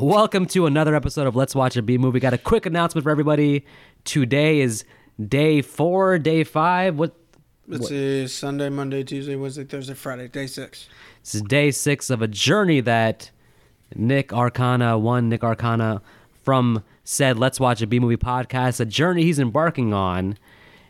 Welcome to another episode of Let's Watch a B Movie. Got a quick announcement for everybody. Today is day four, day five. What? Let's see, Sunday, Monday, Tuesday, Wednesday, Thursday, Friday, day six. This is day six of a journey that Nick Arcana, one Nick Arcana from said Let's Watch a B Movie podcast, a journey he's embarking on.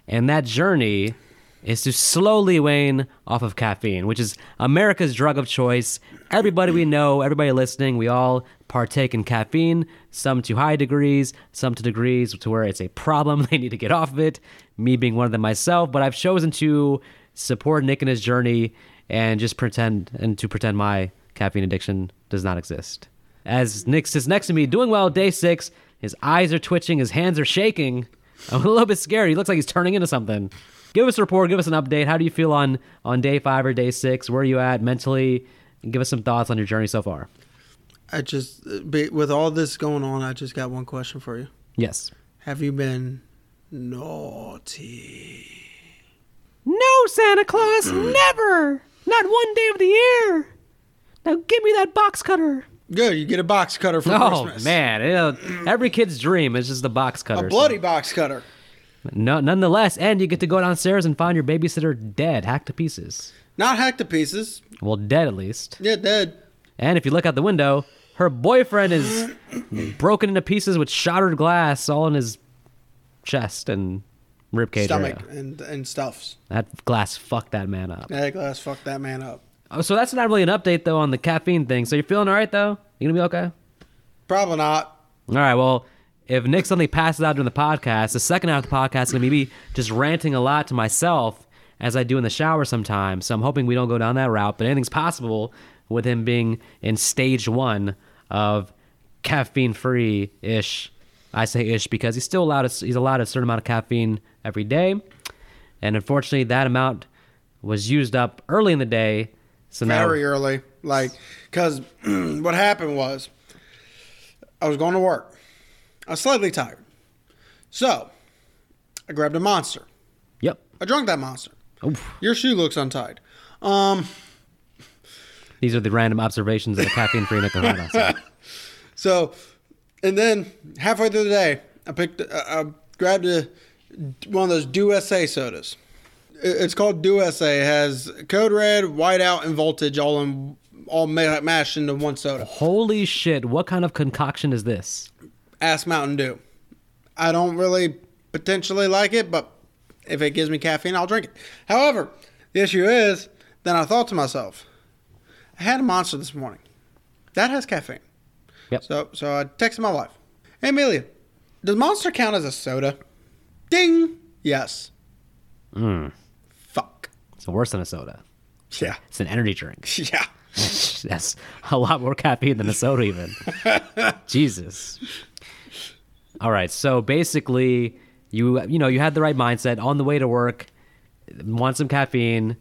And that journey is to slowly wane off of caffeine, which is America's drug of choice. Everybody we know, everybody listening, we all partake in caffeine, some to high degrees, some to degrees to where it's a problem. They need to get off of it, me being one of them myself. But I've chosen to support Nick in his journey and just pretend and to pretend my caffeine addiction does not exist. As Nick sits next to me, doing well, day six, his eyes are twitching, his hands are shaking. I'm a little bit scared. He looks like he's turning into something. Give us a report. Give us an update. How do you feel on on day five or day six? Where are you at mentally? Give us some thoughts on your journey so far. I just, with all this going on, I just got one question for you. Yes. Have you been naughty? No, Santa Claus, never. Not one day of the year. Now give me that box cutter. Good, you get a box cutter for Oh Christmas. man, you know, every kid's dream is just the box cutter. A cutter. bloody box cutter. No, nonetheless, and you get to go downstairs and find your babysitter dead, hacked to pieces. Not hacked to pieces. Well, dead at least. Yeah, dead. And if you look out the window, her boyfriend is broken into pieces with shattered glass all in his chest and ribcage Stomach area. and, and stuffs. That glass fucked that man up. That glass fucked that man up. Oh, so that's not really an update though on the caffeine thing. So you're feeling all right though? You gonna be okay? Probably not. All right. Well, if Nick suddenly passes out during the podcast, the second half of the podcast is gonna be me just ranting a lot to myself as I do in the shower sometimes. So I'm hoping we don't go down that route. But anything's possible with him being in stage one of caffeine free ish. I say ish because he's still allowed. A, he's allowed a certain amount of caffeine every day, and unfortunately, that amount was used up early in the day. So now, Very early. Like, because what happened was I was going to work. I was slightly tired. So I grabbed a monster. yep. I drank that monster. Oof. Your shoe looks untied. Um, These are the random observations of a caffeine free Nick Arcana. So. so, and then halfway through the day, I picked, uh, I grabbed a, one of those Do SA sodas. It's called Do SA. It has Code Red, Whiteout, and Voltage all in all ma- mashed into one soda. Holy shit! What kind of concoction is this? Ass Mountain Dew. I don't really potentially like it, but if it gives me caffeine, I'll drink it. However, the issue is, then I thought to myself, I had a monster this morning. That has caffeine. Yep. So so I texted my wife. Hey Amelia, does Monster count as a soda? Ding. Yes. Mm. Fuck. So worse than a soda. Yeah. It's an energy drink. Yeah. That's a lot more caffeine than a soda, even. Jesus. All right. So basically, you you know you had the right mindset on the way to work. Want some caffeine?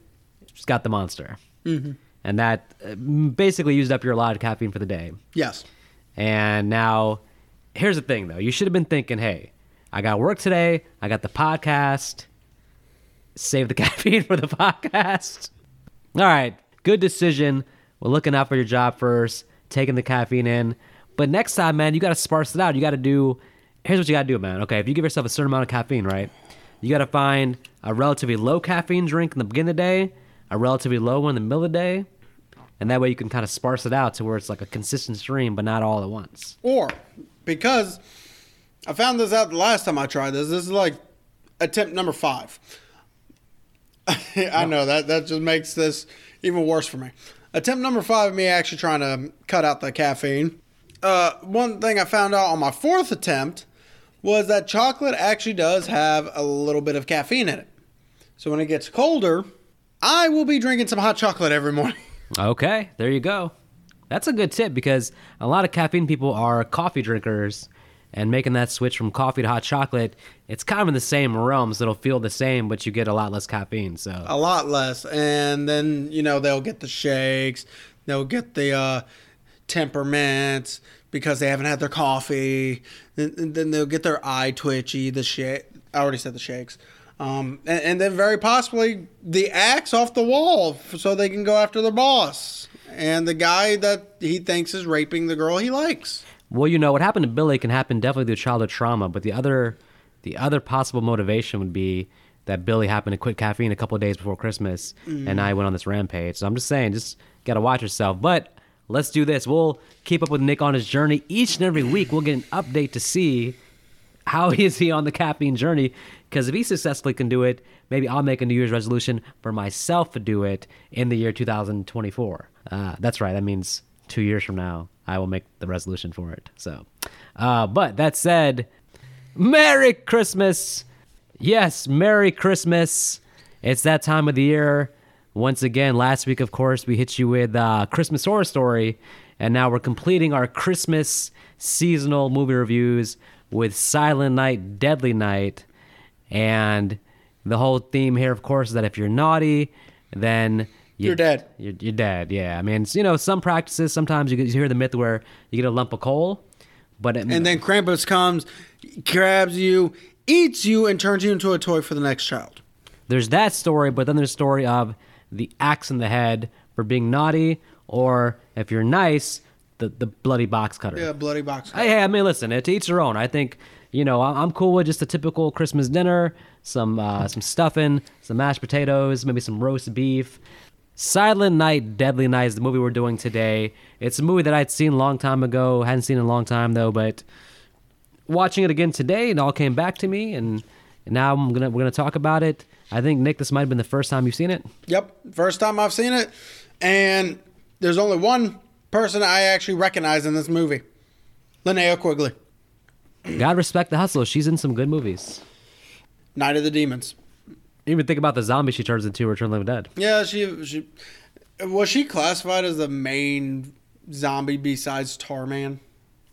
Just got the monster, mm-hmm. And that uh, basically used up your allotted caffeine for the day. Yes. And now, here's the thing though. You should have been thinking, hey, I got work today. I got the podcast. Save the caffeine for the podcast. All right. Good decision. We're looking out for your job first, taking the caffeine in. But next time, man, you got to sparse it out. You got to do, here's what you got to do, man. Okay. If you give yourself a certain amount of caffeine, right? You got to find a relatively low caffeine drink in the beginning of the day, a relatively low one in the middle of the day, and that way you can kind of sparse it out to where it's like a consistent stream, but not all at once. Or because I found this out the last time I tried this. This is like attempt number five. I know that that just makes this even worse for me. Attempt number five of me actually trying to cut out the caffeine. Uh, one thing I found out on my fourth attempt was that chocolate actually does have a little bit of caffeine in it. So when it gets colder, I will be drinking some hot chocolate every morning. Okay, there you go. That's a good tip because a lot of caffeine people are coffee drinkers, and making that switch from coffee to hot chocolate, it's kind of in the same realm, so it'll feel the same, but you get a lot less caffeine. So a lot less and then you know they'll get the shakes they'll get the uh temperaments because they haven't had their coffee then, then they'll get their eye twitchy the shit. i already said the shakes um, and, and then very possibly the axe off the wall f- so they can go after their boss and the guy that he thinks is raping the girl he likes. Well, you know what happened to Billy can happen definitely through childhood trauma, but the other, the other possible motivation would be that Billy happened to quit caffeine a couple of days before Christmas, and I went on this rampage. So I'm just saying, just gotta watch yourself. But let's do this. We'll keep up with Nick on his journey each and every week. We'll get an update to see how is he on the caffeine journey. Because if he successfully can do it, maybe I'll make a New Year's resolution for myself to do it in the year 2024. Uh, that's right. That means two years from now, I will make the resolution for it. So, uh, but that said, Merry Christmas. Yes, Merry Christmas. It's that time of the year. Once again, last week, of course, we hit you with uh, Christmas Horror Story, and now we're completing our Christmas seasonal movie reviews with Silent Night, Deadly Night. And the whole theme here, of course, is that if you're naughty, then you- You're dead. You're, you're dead. Yeah, I mean, you know, some practices. Sometimes you, get, you hear the myth where you get a lump of coal, but it, And then Krampus comes, grabs you, eats you, and turns you into a toy for the next child. there's that story. But then there's a story of the axe in the head for being naughty, or if you're nice, the the bloody box cutter. Yeah, bloody box. Cutter. Hey, hey, I mean, listen, to each their own. I think you know I- I'm cool with just a typical Christmas dinner, some uh, some stuffing, some mashed potatoes, maybe some roast beef. Silent Night, Deadly Night is the movie we're doing today. It's a movie that I'd seen a long time ago, hadn't seen in a long time though, but watching it again today, it all came back to me, and, and now I'm gonna we're gonna talk about it. I think Nick, this might have been the first time you've seen it. Yep, first time I've seen it, and there's only one person I actually recognize in this movie, Linnea Quigley, God respect the hustle. She's in some good movies. Night of the Demons. Even think about the zombie she turns into, Return of the Living Dead. Yeah, she she was she classified as the main zombie besides Tarman.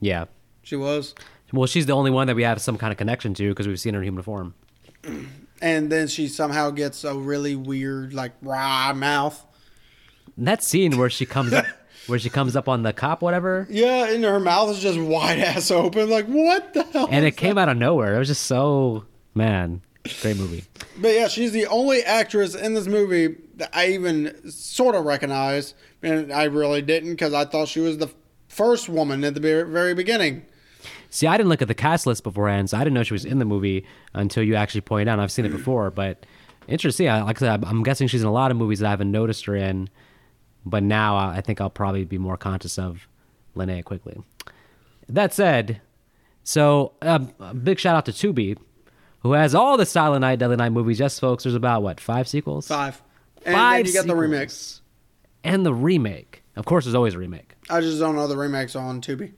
Yeah. She was, Well, she's the only one that we have some kind of connection to because we've seen her in human form. and then she somehow gets a really weird like raw mouth. And that scene where she comes up, where she comes up on the cop, whatever, Yeah, and her mouth is just wide ass open. Like what the hell? and it came out of nowhere. It was just so man, great movie. But yeah, she's the only actress in this movie that I even sort of recognize, and I really didn't because I thought she was the first woman at the very beginning. See, I didn't look at the cast list beforehand, so I didn't know she was in the movie until you actually pointed out. And I've seen it before, but interesting. I- Like I said, I'm guessing she's in a lot of movies that I haven't noticed her in, but now I think I'll probably be more conscious of Linnea Quigley. That said, so um, a big shout out to Tubi, who has all the Silent Night, Deadly Night movies. Yes, folks, there's about what five sequels, Five, and Five then you got the remix. and the remake. Of course, there's always a remake. I just don't know the remakes on Tubi.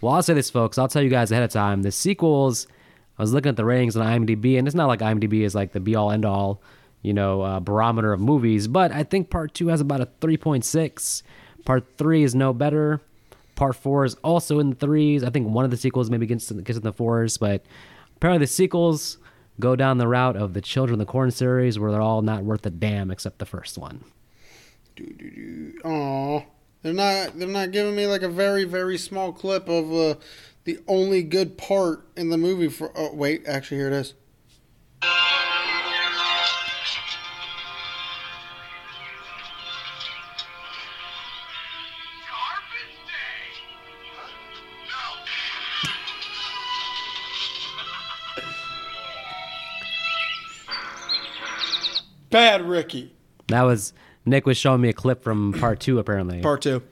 Well, I'll say this, folks. I'll tell you guys ahead of time. The sequels, I was looking at the ratings on IMDb, and it's not like IMDb is like the be all end all, you know, uh, barometer of movies, but I think part two has about a 3.6. Part three is no better. Part four is also in the threes. I think one of the sequels maybe gets, gets in the fours, but apparently the sequels go down the route of the Children of the Corn series where they're all not worth a damn except the first one. Oh, they're not. They're not giving me like a very very small clip of uh, the only good part in the movie. For oh wait, actually here it is. Bad Ricky, That was Nick was showing me a clip from part two apparently. part two,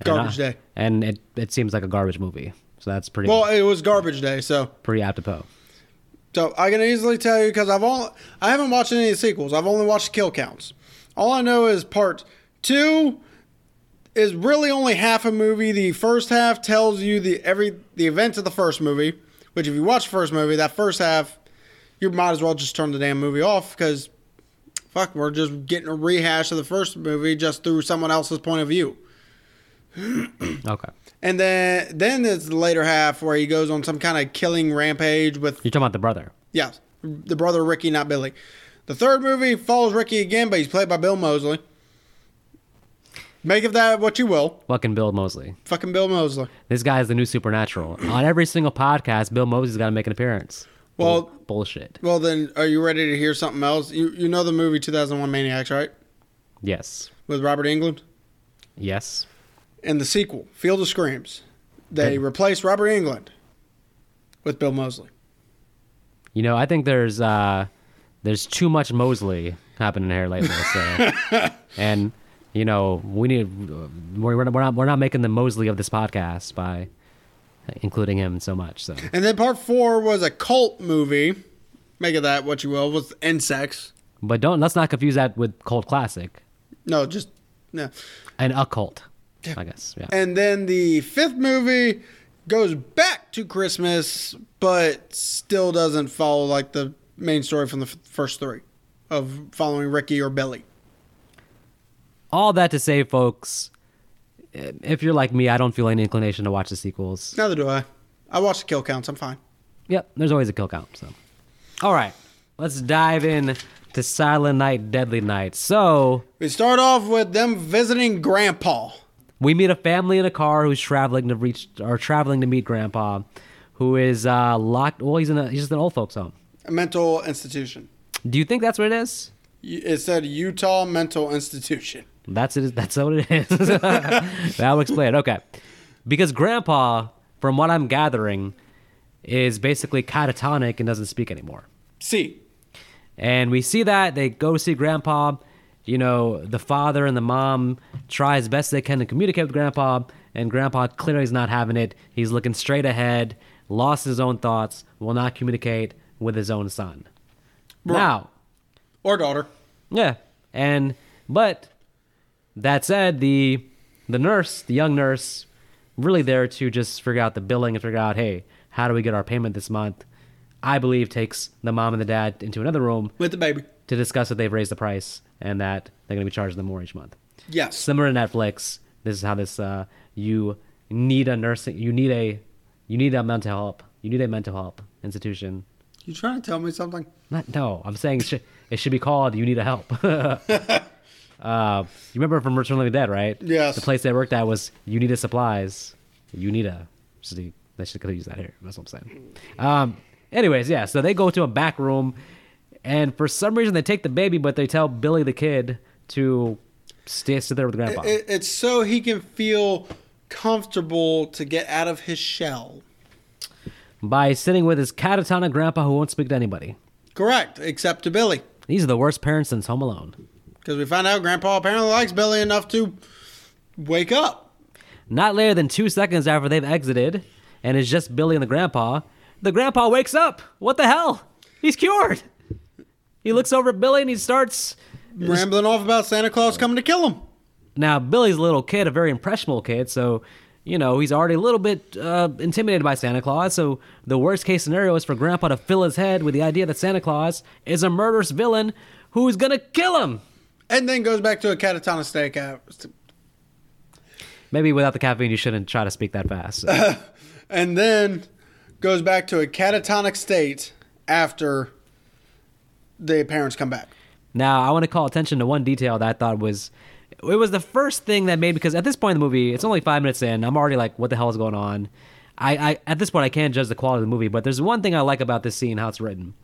And I- Garbage Day. And it, it seems like a garbage movie. So that's pretty Well, it was Garbage Day, so pretty apropos. So I can easily tell you because I've only I haven't watched any of the sequels. I've only watched kill counts. All I know is part two is really only half a movie. The first half tells you the every the events of the first movie. Which if you watch the first movie, that first half, you might as well just turn the damn movie off because fuck, we're just getting a rehash of the first movie just through someone else's point of view. Okay. And then then there's the later half where he goes on some kind of killing rampage with You're talking about the brother. Yes, the brother Ricky, not Billy. The third movie follows Ricky again, but he's played by Bill Moseley. Make of that what you will. Fucking Bill Moseley. Fucking Bill Moseley. This guy is the new supernatural. On every single podcast, Bill Moseley's got to make an appearance. Well- Bull- bullshit. Well, then, are you ready to hear something else? You you know the movie 2001 Maniacs, right? Yes. With Robert Englund. Yes. In the sequel, Field of Screams, they replaced Robert Englund with Bill Moseley. You know, I think there's uh there's too much Moseley happening here lately. So, and you know, we need we're we're not we're not making the Moseley of this podcast by including him so much. So And then part four was a cult movie. Make of that what you will, with insects. But don't let's not confuse that with cult classic No, just no. and a cult. I guess. Yeah. And then the fifth movie goes back to Christmas, but still doesn't follow like the main story from the f- first three of following Ricky or Billy. All that to say, folks, if you're like me, I don't feel any inclination to watch the sequels. Neither do I. I watch the kill counts. I'm fine. Yep, there's always a kill count. So, all right, let's dive in to Silent Night, Deadly Night. So We start off with them visiting Grandpa. we meet a family in a car who's traveling to reach or traveling to meet Grandpa, who is uh, locked. Well, he's in a he's just an old folks home. a mental institution. Do you think that's what it is? It said Utah Mental Institution. That's it. That's what it is. that will explain it. Okay, because Grandpa, from what I'm gathering, is basically catatonic and doesn't speak anymore. See. And we see that they go see Grandpa. You know, the father and the mom try as best they can to communicate with Grandpa, and Grandpa clearly is not having it. He's looking straight ahead, lost his own thoughts, will not communicate with his own son. Right. Now, Or daughter. yeah, and but that said, the the nurse, the young nurse, really there to just figure out the billing and figure out, hey, how do we get our payment this month? I believe takes the mom and the dad into another room With the baby. to discuss that they've raised the price and that they're going to be charging them more each month. Yes. Similar to Netflix, this is how this uh, you need a nursing, you need a you need a mental help, you need a mental help institution. You trying to tell me something? Not, no, I'm saying it should, it should be called "You Need a Help." uh, you remember from Return of the Dead, right? Yes. The place they worked at was "Uneeda Supplies." You need a. So they they should could have used that here. That's what I'm saying. Um. Anyways, yeah. So they go to a back room, and for some reason they take the baby, but they tell Billy the kid to stay sit there with Grandpa. It, it's so he can feel comfortable to get out of his shell. by sitting with his catatonic grandpa who won't speak to anybody. Correct, except to Billy. These are the worst parents since Home Alone. Because we find out Grandpa apparently likes Billy enough to wake up. Not later than two seconds after they've exited, and it's just Billy and the grandpa, the grandpa wakes up. What the hell? He's cured. He looks over at Billy and he starts. Rambling off about Santa Claus coming to kill him. Now, Billy's a little kid, a very impressionable kid, so, you know, he's already a little bit uh, intimidated by Santa Claus. So, the worst case scenario is for Grandpa to fill his head with the idea that Santa Claus is a murderous villain who's gonna kill him. And then goes back to a catatonic state. Maybe without the caffeine, you shouldn't try to speak that fast. And then goes back to a catatonic state after the parents come back. Now, I want to call attention to one detail that I thought was it was the first thing that made because at this point in the movie, it's only five minutes in. I'm already like, what the hell is going on? I, I at this point I can't judge the quality of the movie, but there's one thing I like about this scene, how it's written.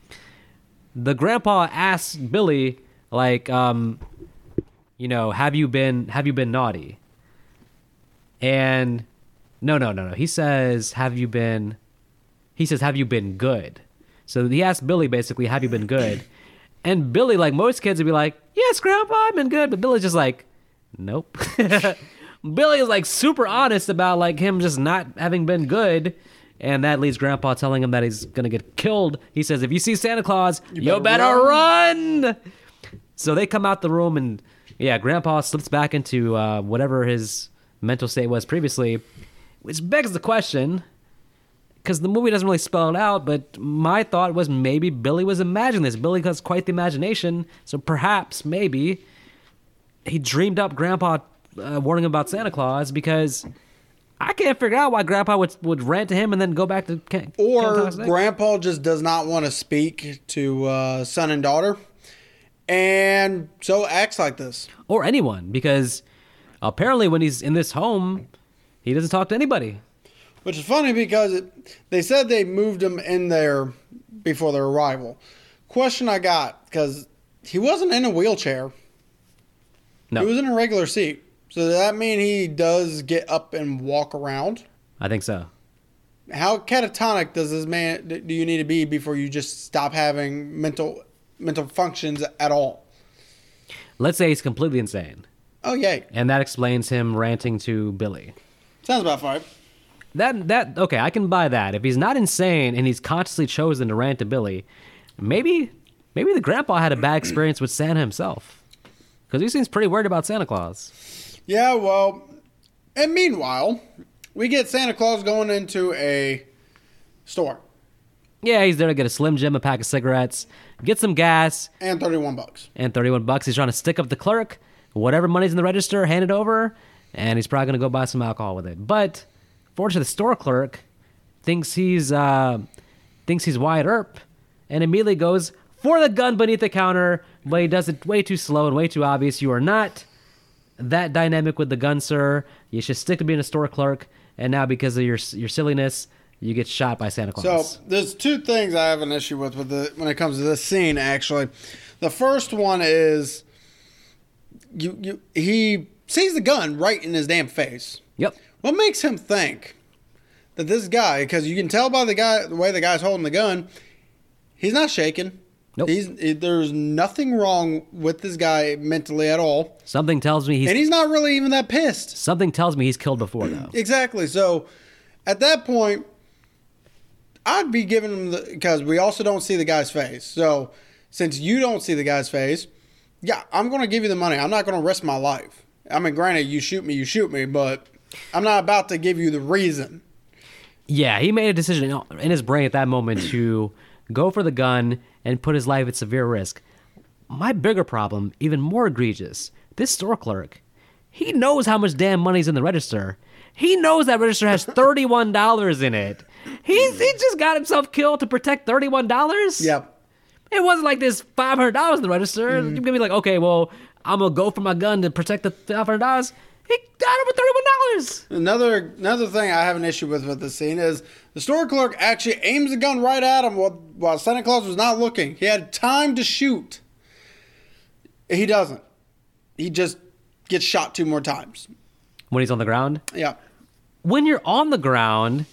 The grandpa asks Billy, like, um, you know, have you been have you been naughty? And no, no, no, no. He says, have you been? He says, have you been good? So he asked Billy basically, have you been good? And Billy, like most kids, would be like, "Yes, Grandpa, I've been good." But Billy's just like, "Nope." Billy is like super honest about like him just not having been good, and that leads Grandpa telling him that he's gonna get killed. He says, "If you see Santa Claus, you, better better, run. So they come out the room, and yeah, Grandpa slips back into uh, whatever his mental state was previously, which begs the question because the movie doesn't really spell it out, but my thought was maybe Billy was imagining this. Billy has quite the imagination, so perhaps, maybe, he dreamed up Grandpa uh, warning him about Santa Claus because I can't figure out why Grandpa would, would rant to him and then go back to Ca- Or Grandpa just does not want to speak to uh, son and daughter. And so acts like this. or anyone because apparently when he's in this home, he doesn't talk to anybody. Which is funny because it, they said they moved him in there before their arrival. Question I got because he wasn't in a wheelchair. No. He was in a regular seat. So does that mean he does get up and walk around? I think so. How catatonic does this man do you need to be before you just stop having mental mental functions at all? Let's say he's completely insane, Oh yay. and that explains him ranting to Billy. Sounds about right. That that okay, I can buy that. If he's not insane and he's consciously chosen to rant to Billy, maybe maybe the grandpa had a bad experience with Santa himself, because he seems pretty worried about Santa Claus. Yeah, well, and meanwhile, we get Santa Claus going into a store Yeah, he's there to get a Slim Jim, a pack of cigarettes, get some gas, and 31 bucks. and 31 bucks. He's trying to stick up the clerk. Whatever money's in the register, hand it over, and he's probably going to go buy some alcohol with it. But fortunately, the store clerk thinks he's uh, thinks he's Wyatt Earp, and immediately goes for the gun beneath the counter. But he does it way too slow and way too obvious. You are not that dynamic with the gun, sir. You should stick to being a store clerk. And now, because of your your silliness, you get shot by Santa Claus. So there's two things I have an issue with with the when it comes to this scene. Actually, the first one is you you he sees the gun right in his damn face. yep. What makes him think that this guy? Because you can tell by the guy the way the guy's holding the gun, he's not shaking. Nope. He's he- there's nothing wrong with this guy mentally at all, Something tells me he's and he's not really even that pissed. something tells me he's killed before though. Exactly. So at that point, I'd be giving him the because we also don't see the guy's face. So since you don't see the guy's face, yeah, I'm going to give you the money. I'm not going to risk my life. I mean, granted, you shoot me, you shoot me, but I'm not about to give you the reason. Yeah, he made a decision in his brain at that moment to go for the gun and put his life at severe risk. My bigger problem, even more egregious, this store clerk, he knows how much damn money's in the register. He knows that register has $31 in it. He's, he just got himself killed to protect $31? Yep. It wasn't like this $500 in the register. Mm-hmm. You're going to be like, okay, well, I'm going to go for my gun to protect the $500. He got it for $31. Another another thing I have an issue with with this scene is the store clerk actually aims the gun right at him while, while Santa Claus was not looking. He had time to shoot. He doesn't. He just gets shot two more times. When he's on the ground? Yeah. when you're on the ground,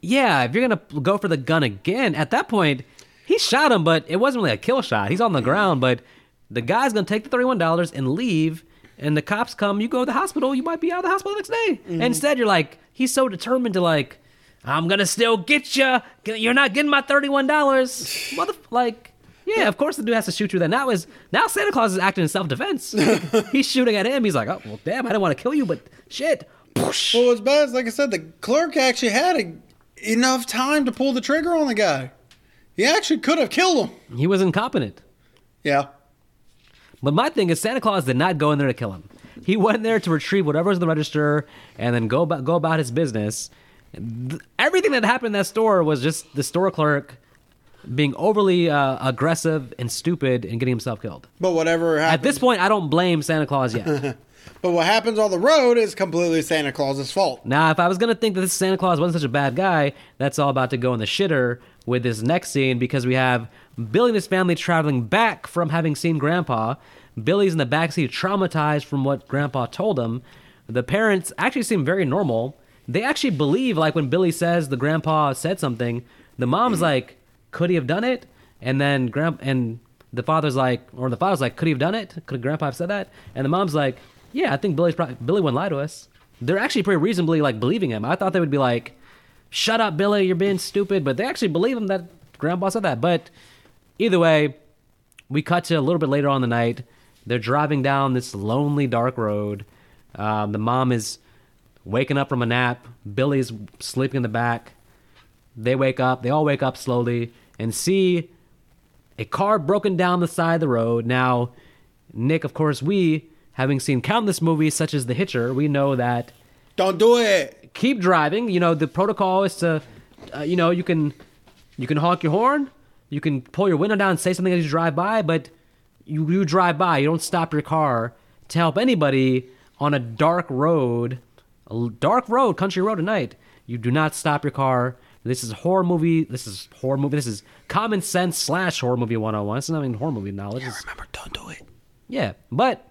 yeah, if you're gonna go for the gun again, at that point, he shot him, but it wasn't really a kill shot. He's on the ground, but the guy's gonna take the thirty-one dollars and leave, and the cops come. You go to the hospital, you might be out of the hospital the next day. And instead, you're like, he's so determined to like, I'm gonna still get you. You're not getting my thirty-one dollars, mother. Like, yeah, of course the dude has to shoot through that. Now is now Santa Claus is acting in self-defense. he's shooting at him. He's like, oh well, damn, I didn't want to kill you, but shit. Well, what's bad is, like I said, the clerk actually had a, enough time to pull the trigger on the guy. He actually could have killed him. He was incompetent. Yeah. But my thing is, Santa Claus did not go in there to kill him. He went there to retrieve whatever was in the register and then go about, go about his business. Everything that happened in that store was just the store clerk being overly uh, aggressive and stupid and getting himself killed. But whatever happens, At this point, I don't blame Santa Claus yet. but what happens on the road is completely Santa Claus's fault. now, if I was gonna think that this Santa Claus wasn't such a bad guy, that's all about to go in the shitter with this next scene because we have Billy and his family traveling back from having seen Grandpa. Billy's in the backseat, traumatized from what Grandpa told him. The parents actually seem very normal. They actually believe, like when Billy says the Grandpa said something, the mom's like, "Could he have done it?" And then Grand and the father's like, or the father's like, "Could he have done it? Could Grandpa have said that?" And the mom's like, "Yeah, I think Billy's probably Billy wouldn't lie to us." They're actually pretty reasonably like believing him. I thought they would be like, "Shut up, Billy, you're being stupid," but they actually believe him that Grandpa said that. But either way, we cut to a little bit later on the night. They're driving down this lonely, dark road. Um, the mom is waking up from a nap. Billy's sleeping in the back. They wake up. They all wake up slowly and see a car broken down the side of the road. Now, Nick, of course, we, having seen countless movies such as The Hitcher, we know that Don't do it. keep driving. You know, the protocol is to, uh, you know, you can, you can honk your horn, you can pull your window down and say something as you drive by, but you, you drive by. You don't stop your car to help anybody on a dark road, a dark road, country road at night. You do not stop your car. This is a horror movie. This is horror movie. This is common sense slash horror movie 101. It's not even horror movie knowledge. It's- Remember, don't do it. yeah, but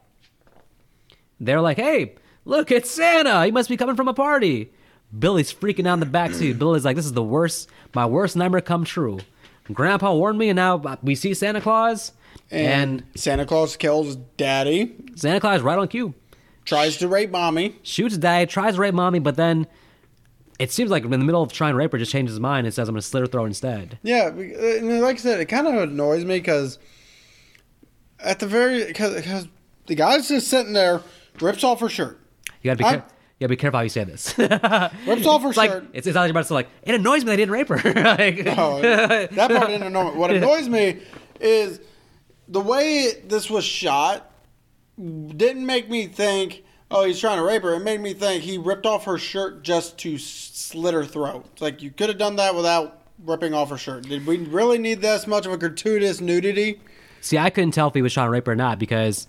they're like, "Hey, look, it's Santa. He must be coming from a party." Billy's freaking out in the backseat. Billy's like, "This is the worst, my worst nightmare come true." Grandpa warned me, and now we see Santa Claus, And, and Santa Claus kills daddy, Santa Claus right on cue. tries to rape mommy. shoots dad, tries to rape mommy, but then it seems like in the middle of trying to rape her, just changes his mind and says, "I'm going to slit her throat instead." Yeah, uh, and like I said, it kind of annoys me because at the very because the guy's just sitting there, rips off her shirt, You got to be. You be careful how you say this. rips off her it's like shirt. it's, it's like about to like it annoys me they didn't rape her. Like- Oh, that part didn't annoy me. What annoys me is the way this was shot didn't make me think, oh, he's trying to rape her. It made me think he ripped off her shirt just to slit her throat. It's like you could have done that without ripping off her shirt. Did we really need this much of a gratuitous nudity? See, I couldn't tell if he was trying to rape her or not because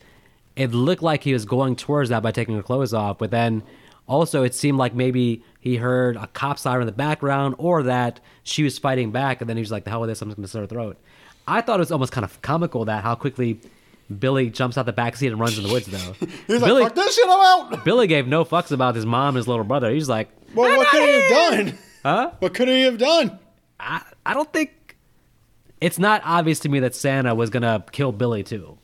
it looked like he was going towards that by taking her clothes off. But then also it seemed like maybe he heard a cop siren in the background or that she was fighting back. And then he was like, the hell with this, I'm just to slit her throat. I thought it was almost kind of comical that how quickly Billy jumps out the backseat and runs in the woods, though. He's Billy, like, fuck this shit, I'm out. Billy gave no fucks about his mom and his little brother. He's like, Well, what could he have done? Huh? What could he have done? I, I don't think it's not obvious to me that Santa was gonna kill Billy too.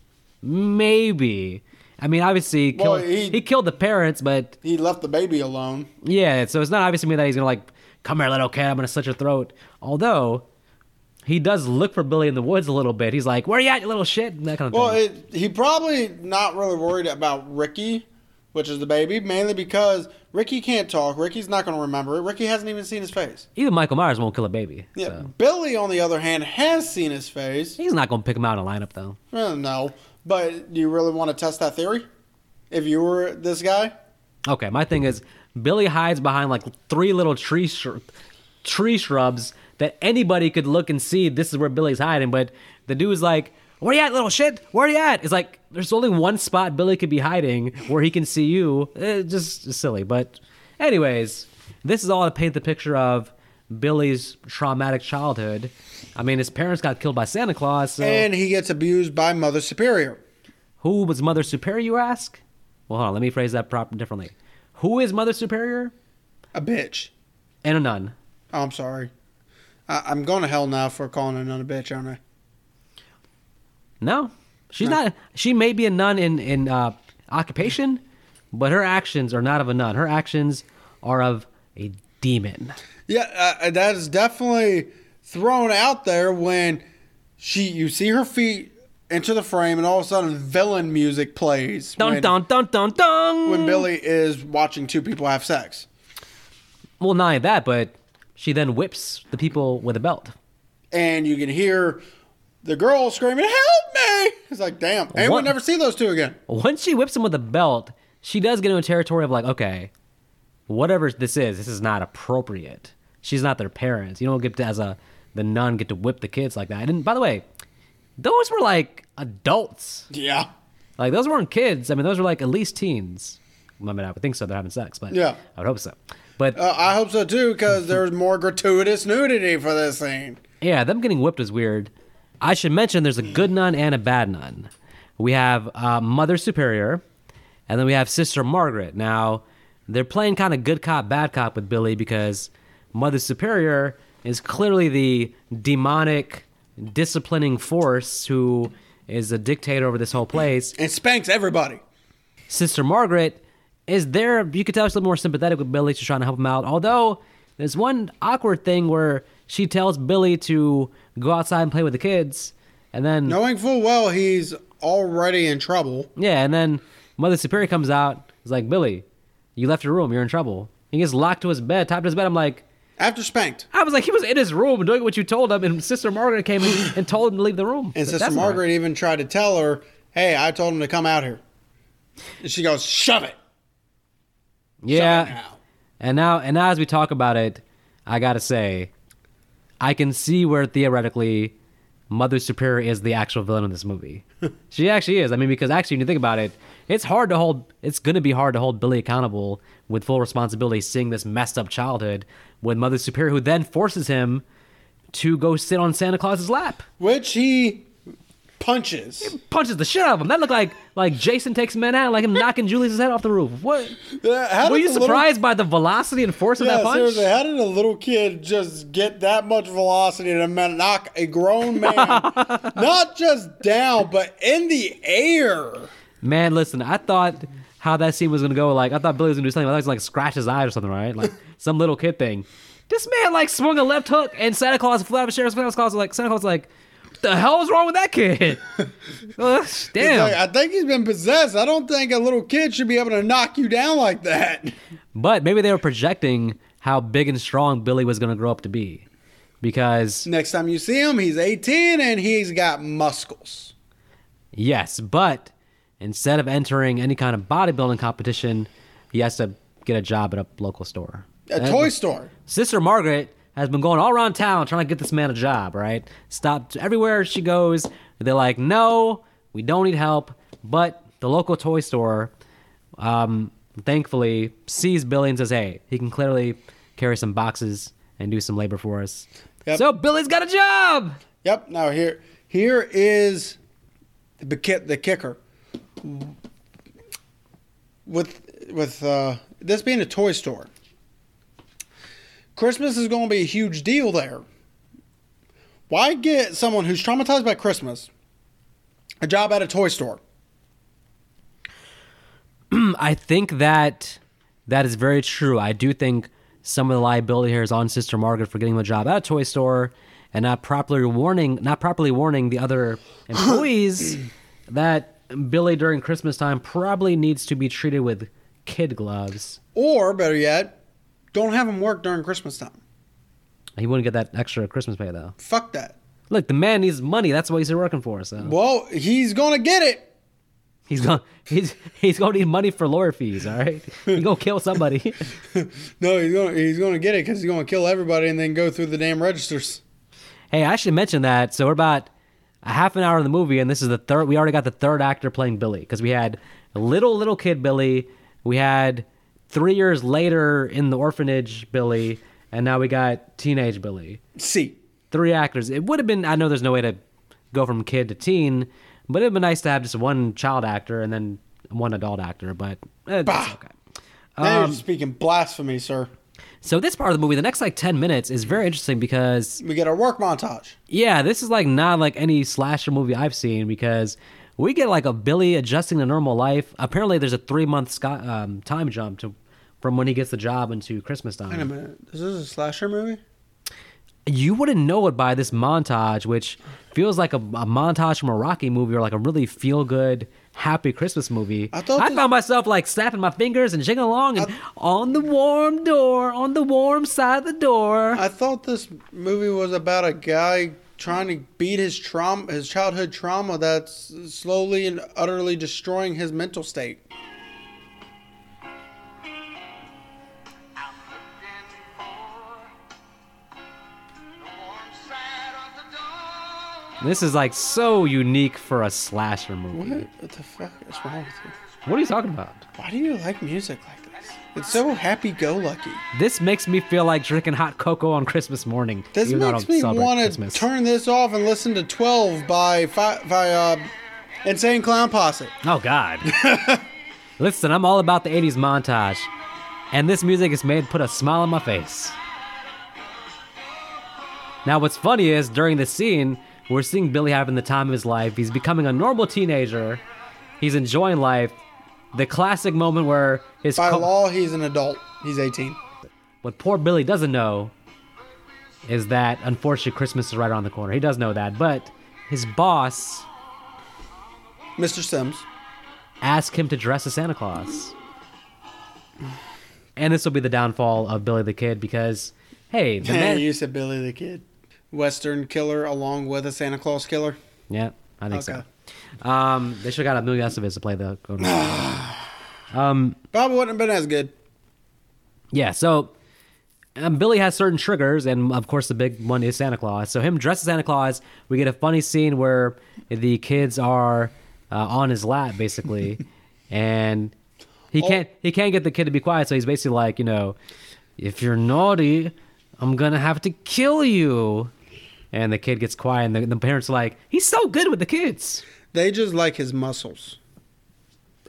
Maybe. I mean, obviously, he Well, killed, he- he, killed the parents, but He left the baby alone. yeah, so it's not obvious to me that he's gonna like come here, little kid, I'm gonna slit your throat. Although he does look for Billy in the woods a little bit. He's like, "Where you at, you little shit?" And that kind of Well, thing. it, he probably not really worried about Ricky, which is the baby, mainly because Ricky can't talk. Ricky's not going to remember it. Ricky hasn't even seen his face. Even Michael Myers won't kill a baby. Yeah, so. Billy, on the other hand, has seen his face. He's not gonna pick him out in a lineup though. Well, no, but do you really want to test that theory? If you were this guy, Okay, my thing is Billy hides behind like three little tree tree shrubs that anybody could look and see this is where Billy's hiding, but the dude's like, "Where are you at, little shit? Where are you at?" It's like there's only one spot Billy could be hiding where he can see you. Eh, just silly, but anyways, this is all to paint the picture of Billy's traumatic childhood. I mean, his parents got killed by Santa Claus, so and he gets abused by Mother Superior, who was Mother Superior? You ask. Well, hold on, let me phrase that proper differently. Who is Mother Superior? a bitch. And a nun. Oh, I'm sorry. I, I'm going to hell now for calling a nun a bitch, aren't I? No, she's No. not. She may be a nun in in uh, occupation, but her actions are not of a nun. Her actions are of a demon. Yeah, uh, that is definitely thrown out there when she you see her feet enter the frame, and all of a sudden villain music plays. Dun when, dun dun dun dun. when Billy is watching two people have sex, Well, not only that, but she then whips the people with a belt. and you can hear the girl screaming, "Help me!" It's like, damn, and we never see those two again. Once she whips him with a belt, she does get into a territory of like, okay, whatever this is, this is not appropriate. She's not their parents. You don't get to, as a the nun get to whip the kids like that. And by the way, those were like adults. Yeah, Like those weren't kids. I mean, those were like at least teens. I mean, I would think so. They're having sex, but Yeah. I would hope so. But uh, I hope so too, because there's more gratuitous nudity for this scene. yeah, them getting whipped is weird. I should mention there's a good nun and a bad nun. We have uh, Mother Superior, and then we have Sister Margaret. Now they're playing kind of good cop, bad cop with Billy because Mother Superior is clearly the demonic, disciplining force who is a dictator over this whole place. And spanks everybody. Sister Margaret is there. You could tell she's a little more sympathetic with Billy. She's trying to help him out. Although there's one awkward thing where she tells Billy to go outside and play with the kids, and then Knowing full well he's already in trouble. yeah, and then Mother Superior comes out. Is like Billy, you left your room. You're in trouble. He gets locked to his bed, tied to his bed. I'm like. After spanked. I was like, he was in his room doing what you told him, and Sister Margaret came in and told him to leave the room. And Sister That's not right. Margaret even tried to tell her, hey, I told him to come out here. And she goes, shove it. yeah, Shove it now. And now, and now, as we talk about it, I gotta say, I can see where theoretically, Mother Superior is the actual villain in this movie. she actually is. I mean, because actually, when you think about it, it's hard to hold. It's gonna be hard to hold Billy accountable with full responsibility, seeing this messed up childhood with Mother Superior, who then forces him to go sit on Santa Claus's lap. Which he punches. He punches the shit out of him. That looked like like Jason takes Manhattan, like him knocking Julius's head off the roof. What? Uh, Were you the little- surprised by the velocity and force of that punch? seriously, how did a little kid just get that much velocity to knock a grown man not just down, but in the air? Man, listen, I thought how that scene was gonna go. Like, I thought Billy was gonna do something. I thought he was gonna, like scratch his eye or something, right? Like some little kid thing. This man like swung a left hook, and Santa Claus flew out of Sheriff's Santa Claus was like Santa Claus was like, what the hell is wrong with that kid? Damn. Like, I think he's been possessed. I don't think a little kid should be able to knock you down like that. but maybe they were projecting how big and strong Billy was gonna grow up to be, because Next time you see him, he's 18 and he's got muscles. Yes, but instead of entering any kind of bodybuilding competition, he has to get a job at a local store. A And toy store. Sister Margaret has been going all around town trying to get this man a job, right? Stopped everywhere she goes. They're like, no, we don't need help. But the local toy store, um, thankfully, sees Billy and says, hey, he can clearly carry some boxes and do some labor for us. Yep. So Billy's got a job. Yep. Now here, here is the the kicker. With with uh, this being a toy store, Christmas is going to be a huge deal there. Why get someone who's traumatized by Christmas a job at a toy store? I think that that is very true. I do think some of the liability here is on Sister Margaret for getting the job at a toy store and not properly warning, not properly warning the other employees that Billy during Christmas time probably needs to be treated with kid gloves. Or better yet, don't have him work during Christmas time. He wouldn't get that extra Christmas pay though. Fuck that. Look, the man needs money. That's what he's working for. So Well, he's gonna get it. he's gonna he's he's going to need money for lawyer fees. All right, he's gonna kill somebody. No, he's gonna he's gonna get it because he's gonna kill everybody and then go through the damn registers. Hey, I should mention that. So we're about a half an hour in the movie, and this is the third. We already got the third actor playing Billy because we had little little kid Billy, we had three years later in the orphanage Billy, and now we got teenage Billy. See, Three actors. It would have been. I know there's no way to go from kid to teen, but it'd been nice to have just one child actor and then one adult actor. But eh, that's Bah. okay. now Um, you're speaking blasphemy, sir. So this part of the movie, the next like ten minutes, is very interesting because We get our work montage. Yeah, this is like not like any slasher movie I've seen because we get like a Billy adjusting to normal life. Apparently, there's a three month sc- um, time jump to from when he gets the job into Christmas time. Wait a minute, is this a slasher movie? You wouldn't know it by this montage, which feels like a, a montage from a Rocky movie or like a really feel good, happy Christmas movie. I thought I this- found myself like snapping my fingers and jiggling along and on the warm door, on the warm side of the door. I thought this movie was about a guy trying to beat his trauma, his childhood trauma, that's slowly and utterly destroying his mental state. This is like so unique for a slasher movie. What? The fuck is wrong with you? What are you talking about? Why do you like music like this? It's so happy-go-lucky. This makes me feel like drinking hot cocoa on Christmas morning. This even though I makes don't me celebrate want to Christmas. turn this off and listen to 12 by fi- by uh, Insane Clown Posse. Oh God! Listen, I'm all about the '80s montage, and this music is made put a smile on my face. Now, what's funny is during this scene, we're seeing Billy having the time of his life. He's becoming a normal teenager. He's enjoying life. The classic moment where his By co- law, he's an adult. He's 18. what poor Billy doesn't know is that unfortunately Christmas is right around the corner. He does know that, but his boss Mr. Sims. ask him to dress as Santa Claus. And this will be the downfall of Billy the Kid because, hey, the man. you said Billy the Kid. Western killer along with a Santa Claus killer. yeah, I think Okay. so. Um, they should have got Emilio Estevez to play the. Probably wouldn't have been as good. yeah, so um, Billy has certain triggers, and of course, the big one is Santa Claus. So, him dressed as Santa Claus, we get a funny scene where the kids are uh, on his lap, basically, and he can't he can't get the kid to be quiet. So he's basically like, you know, if you're naughty, I'm gonna have to kill you. And the kid gets quiet, and the, the parents are like, "He's so good with the kids." They just like his muscles.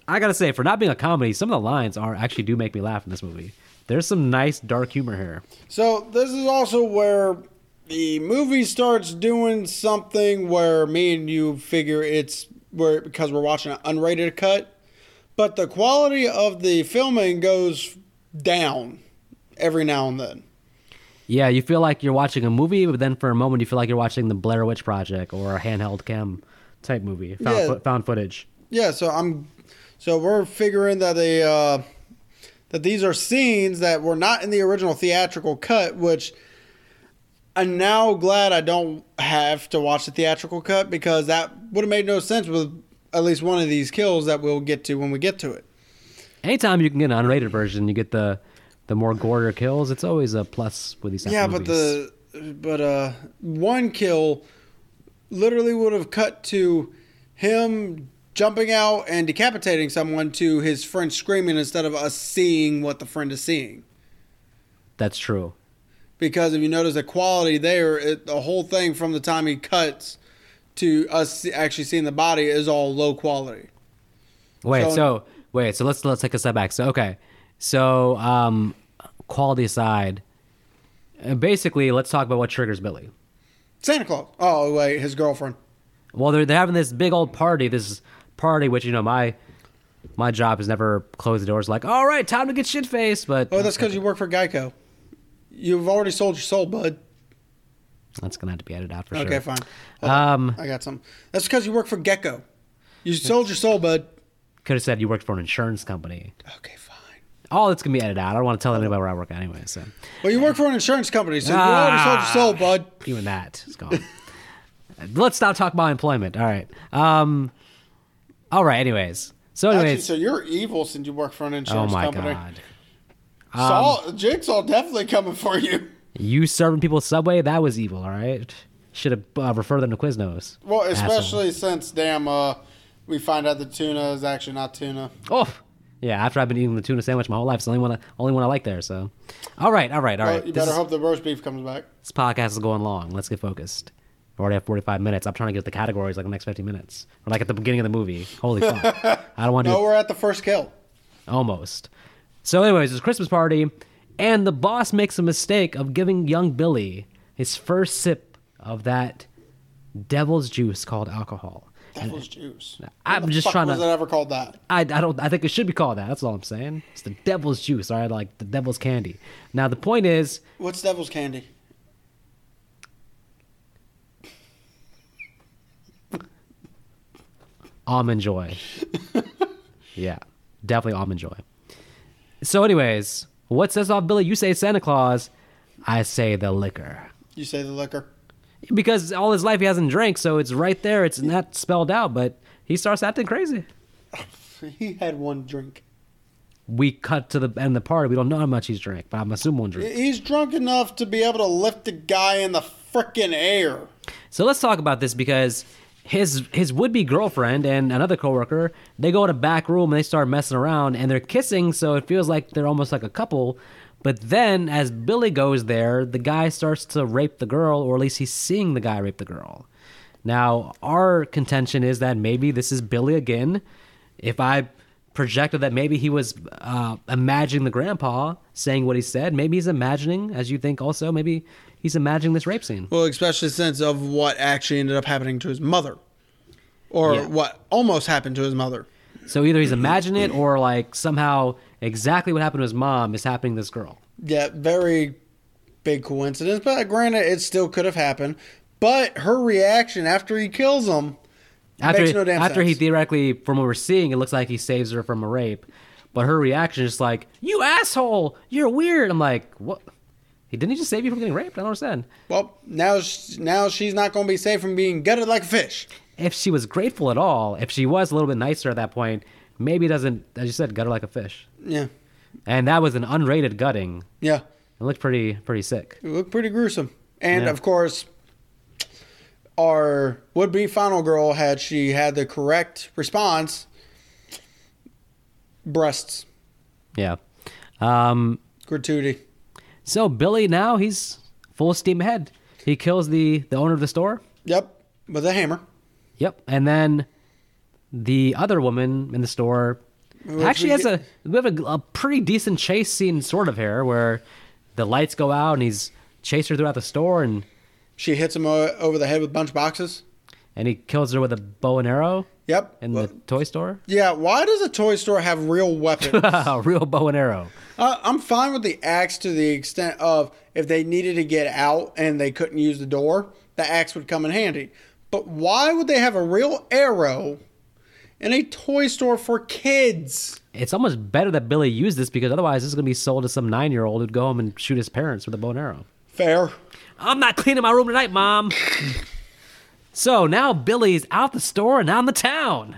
I gotta say, for not being a comedy, some of the lines are actually do make me laugh in this movie. There's some nice dark humor here. So this is also where the movie starts doing something where me and you figure it's where because we're watching an unrated cut, but the quality of the filming goes down every now and then. Yeah, you feel like you're watching a movie, but then for a moment you feel like you're watching the Blair Witch Project or a handheld cam type movie, found, Yeah. fo- found footage. Yeah, so I'm so we're figuring that they uh that these are scenes that were not in the original theatrical cut, which I'm now glad I don't have to watch the theatrical cut because that would have made no sense with at least one of these kills that we'll get to when we get to it. Anytime you can get an unrated version, you get the the more gore kills. It's always a plus with these. Yeah, of but the but uh one kill literally would have cut to him jumping out and decapitating someone to his friend screaming instead of us seeing what the friend is seeing. that's true. Because if you notice the quality there, it, the whole thing from the time he cuts to us actually seeing the body is all low quality. Wait, So- so, wait, so let's let's take a step back. So okay, so um, quality aside, uh, basically, let's talk about what triggers Billy. Santa Claus. Oh wait, his girlfriend. Well, they're they're having this big old party. This party, which you know my my job is never close the doors. Like, all right, time to get shit faced. But Oh, that's because you work for Geico. You've already sold your soul, bud. that's gonna have to be edited out for Okay, sure. Okay, fine. Hold on. Um, I got some. That's because you work for Gecko. You sold your soul, bud. could have said you worked for an insurance company. Okay, fine. All that's gonna be edited out. I don't want to tell anybody where I work anyway. So Well, you work for an insurance company, so you already sold your soul, bud. even that is gone. Let's stop talking about employment. All right. Um. All right. Anyways. So Actually, anyways. so you're evil since you work for an insurance company. oh my company. god. Saul, Jigsaw definitely coming for you. You serving people Subway? That was evil. All right. Should have uh, referred them to Quiznos. Well, Asshole. especially since damn, uh, we find out the tuna is actually not tuna. Oh, yeah. After I've been eating the tuna sandwich my whole life, it's the only one, I, only one I like there. So, all right, all right, all right. Well, you This, better is- hope the roast beef comes back. this podcast is going long. Let's get focused. We already have 45 minutes. I'm trying to get the categories like the next 50 minutes, We're like at the beginning of the movie. Holy fuck! I don't want to No, do we're at the first kill. almost. So, anyways, it's Christmas party, and the boss makes a mistake of giving young Billy his first sip of that devil's juice called alcohol. Devil's uh, juice. I'm just fuck trying was to- it ever called that? I, I don't I think it should be called that. That's all I'm saying. It's the devil's juice, all right, like the devil's candy. Now the point is, What's devil's candy? almond joy. yeah, definitely almond joy. So, anyways, what says off Billy? You say Santa Claus. I say the liquor. You say the liquor. Because all his life he hasn't drank, so it's right there. It's not spelled out, but he starts acting crazy. He had one drink. We cut to the end of the party. We don't know how much he's drank, but I'm assuming one drink. He's drunk enough to be able to lift a guy in the frickin' air. So let's talk about this because his his would be girlfriend and another coworker they go in a back room and they start messing around and they're kissing, so it feels like they're almost like a couple. But then, as Billy goes there, the guy starts to rape the girl, or at least he's seeing the guy rape the girl. Now, our contention is that maybe this is Billy again. If I projected that maybe he was uh, imagining the grandpa saying what he said, maybe he's imagining, as you think also, maybe he's imagining this rape scene. Well, especially since of what actually ended up happening to his mother. Or Yeah. what almost happened to his mother. So either he's imagining it or like somehow exactly what happened to his mom is happening to this girl. Yeah, very big coincidence. But granted, it still could have happened. But her reaction after he kills him After, makes no damn after he sense. theoretically, from what we're seeing, it looks like he saves her from a rape. But her reaction is like, "You asshole! You're weird." I'm like, "What? He didn't he just save you from getting raped?" I don't understand. Well, now now she's not going to be safe from being gutted like a fish. If she was grateful at all, if she was a little bit nicer at that point, maybe it doesn't, as you said, gut her like a fish. Yeah, And that was an unrated gutting. yeah, It looked pretty pretty sick. it looked pretty gruesome. And Yeah. of course, our would-be final girl had she had the correct response, breasts, Yeah. Um, gratuity. So Billy now he's full steam ahead. He kills the the owner of the store. Yep, with a hammer. Yep. And then the other woman in the store actually has a we have a, a pretty decent chase scene sort of here where the lights go out and he's chased her throughout the store and She hits him o- over the head with bunch boxes. and he kills her with a bow and arrow Yep. in Well, the toy store. yeah. Why does a toy store have real weapons? a real bow and arrow. Uh, I'm fine with the axe to the extent of if they needed to get out and they couldn't use the door, the axe would come in handy. But why would they have a real arrow in a toy store for kids? It's almost better that Billy used this because otherwise this is gonna be sold to some nine year old who'd go home and shoot his parents with a bow and arrow. Fair. I'm not cleaning my room tonight, mom. so now Billy's out the store and out in the town.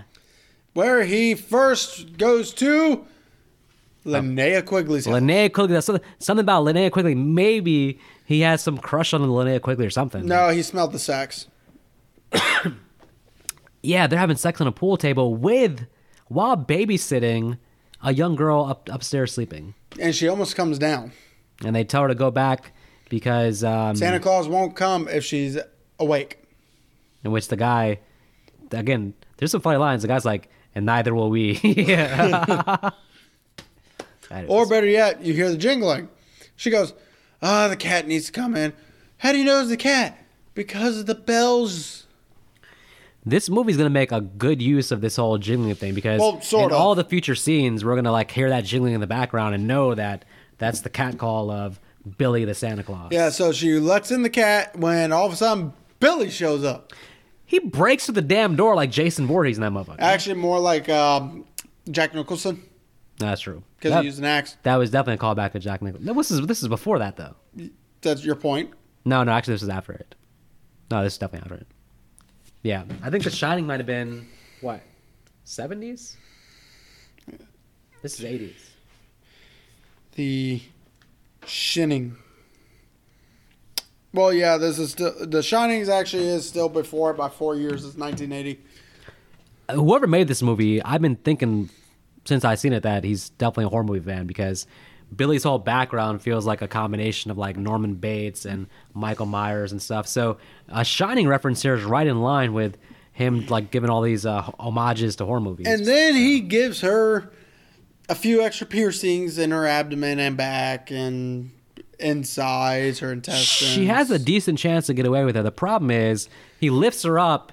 Where he first goes to oh. Linnea Quigley's house. Linnea Quigley. That's something, something about Linnea Quigley. Maybe he has some crush on Linnea Quigley or something. No, he smelled the sex. Yeah, they're having sex on a pool table with while babysitting a young girl up upstairs sleeping, And she almost comes down. and they tell her to go back because um, Santa Claus won't come if she's awake. in which the guy again there's some funny lines. The guy's like, and neither will we. yeah. That is- Or better yet, you hear the jingling. She goes, Ah, the cat needs to come in. How do you know it's the cat? Because of the bells. This movie's gonna make a good use of this whole jingling thing because Well, in of. all the future scenes we're gonna like hear that jingling in the background and know that that's the cat call of Billy the Santa Claus. Yeah, so she lets in the cat when all of a sudden Billy shows up. He breaks through the damn door like Jason Voorhees in that motherfucker. Actually, more like um, Jack Nicholson That's true. because That, he used an axe. that was definitely a callback to Jack Nicholson. No, this is this is before that though. That's your point. No, no, actually this is after it. No, this is definitely after it. Yeah, I think The Shining might have been what, seventies? This is eighties. The Shinning. Well, yeah, this is still the Shining's actually is still before it by four years. It's 1980. Uh, whoever made this movie, I've been thinking since I seen it that he's definitely a horror movie fan because Billy's whole background feels like a combination of like Norman Bates and Michael Myers and stuff. So a Shining reference here is right in line with him like giving all these uh, homages to horror movies. And then he gives her a few extra piercings in her abdomen and back and insides, her intestines. she has a decent chance to get away with it. The problem is he lifts her up,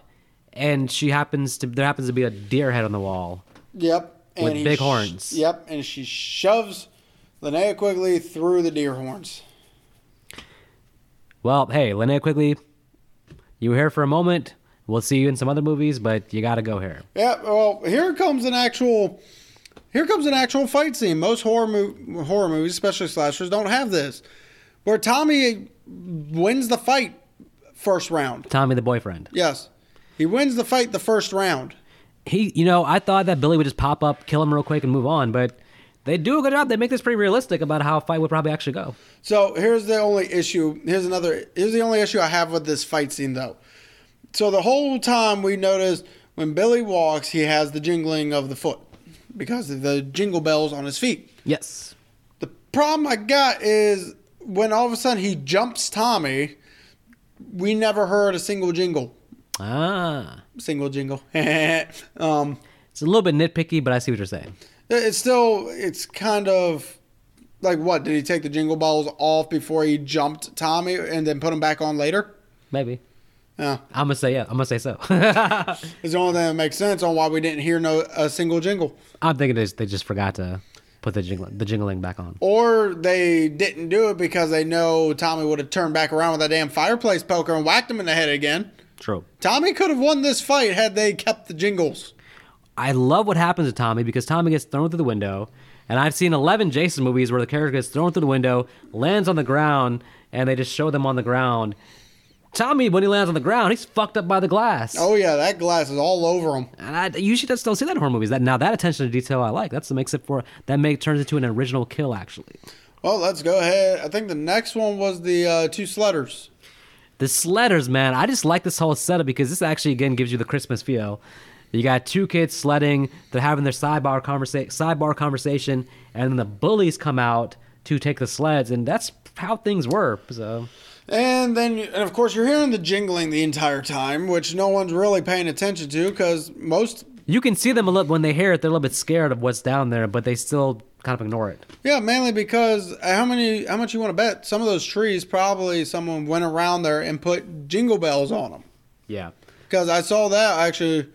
and she happens to there happens to be a deer head on the wall. Yep. with big horns. Yep, and she shoves Linnea Quigley through the deer horns. Well, hey, Linnea Quigley, you were here for a moment. We'll see you in some other movies, but you got to go here. Yeah, well, here comes an actual here comes an actual fight scene. Most horror mo- horror movies, especially slashers, don't have this. Where Tommy wins the fight first round. Tommy the boyfriend. Yes. He wins the fight the first round. He, you know, I thought that Billy would just pop up, kill him real quick, and move on, but they do a good job. They make this pretty realistic about how a fight would probably actually go. So here's the only issue. Here's another. Here's the only issue I have with this fight scene, though. So the whole time we notice when Billy walks, he has the jingling of the foot because of the jingle bells on his feet. Yes. The problem I got is when all of a sudden he jumps Tommy, we never heard a single jingle. Ah, Single jingle. um, it's a little bit nitpicky, but I see what you're saying. It's still, it's kind of like what? Did he take the jingle balls off before he jumped Tommy and then put them back on later? Maybe. Yeah. I'm gonna say yeah. I'm gonna say so. It's the only thing that makes sense on why we didn't hear no a single jingle. I'm thinking they just, they just forgot to put the jingle, the jingling back on. Or they didn't do it because they know Tommy would have turned back around with that damn fireplace poker and whacked him in the head again. True. Tommy could have won this fight had they kept the jingles. I love what happens to Tommy because Tommy gets thrown through the window. And I've seen 11 Jason movies where the character gets thrown through the window, lands on the ground, and they just show them on the ground. Tommy, when he lands on the ground, he's fucked up by the glass. Oh yeah, that glass is all over him. And I usually don't see that in horror movies. That now that attention to detail I like. That's what makes it for that make turns into an original kill actually. Well, let's go ahead. I think the next one was the uh, two sledders. The sledders, man, I just like this whole setup because this actually again gives you the Christmas feel. You got two kids sledding, they're having their sidebar conversa- sidebar conversation, and then the bullies come out to take the sleds, and that's how things were. So And then, and of course, you're hearing the jingling the entire time, which no one's really paying attention to because most, You can see them a little when they hear it. They're a little bit scared of what's down there, but they still kind of ignore it. yeah, mainly because uh, how many, how much you want to bet? Some of those trees probably someone went around there and put jingle bells on them. Yeah. Because I saw that actually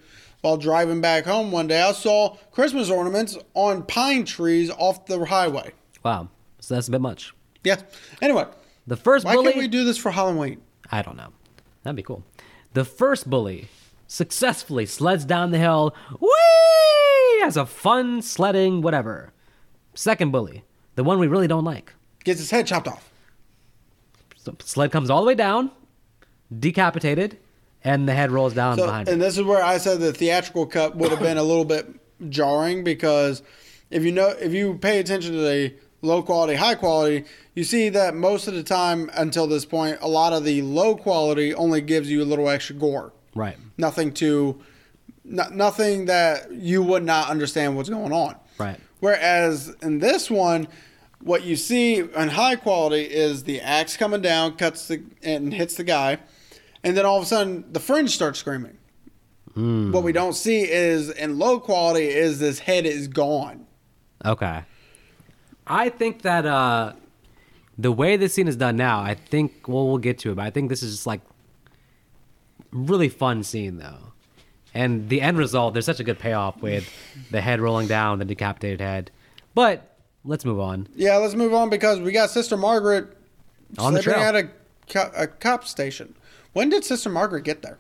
while driving back home one day. I saw Christmas ornaments on pine trees off the highway. Wow. So that's a bit much. Yeah. Anyway, The first why bully. can't we do this for Halloween? I don't know. That'd be cool. The first bully successfully sleds down the hill. Whee! Has a fun sledding, whatever. Second bully, the one we really don't like. Gets his head chopped off. So sled comes all the way down, decapitated, and the head rolls down So, behind and it. this is where I said the theatrical cut would have been a little bit jarring because if you know if you pay attention to the low quality, high quality, you see that most of the time until this point, a lot of the low quality only gives you a little extra gore. Right. Nothing to, no, nothing that you would not understand what's going on. Right. Whereas in this one, what you see in high quality is the axe coming down, cuts the and hits the guy, and then all of a sudden the fringe starts screaming. What we don't see is in low quality is this head is gone. Okay. I think that uh the way this scene is done now, I think well we'll get to it, but I think this is just like really fun scene though. And the end result, there's such a good payoff with the head rolling down, the decapitated head. But let's move on. Yeah, let's move on because we got Sister Margaret On the sleeping trail. at a, co- a cop station. When did Sister Margaret get there?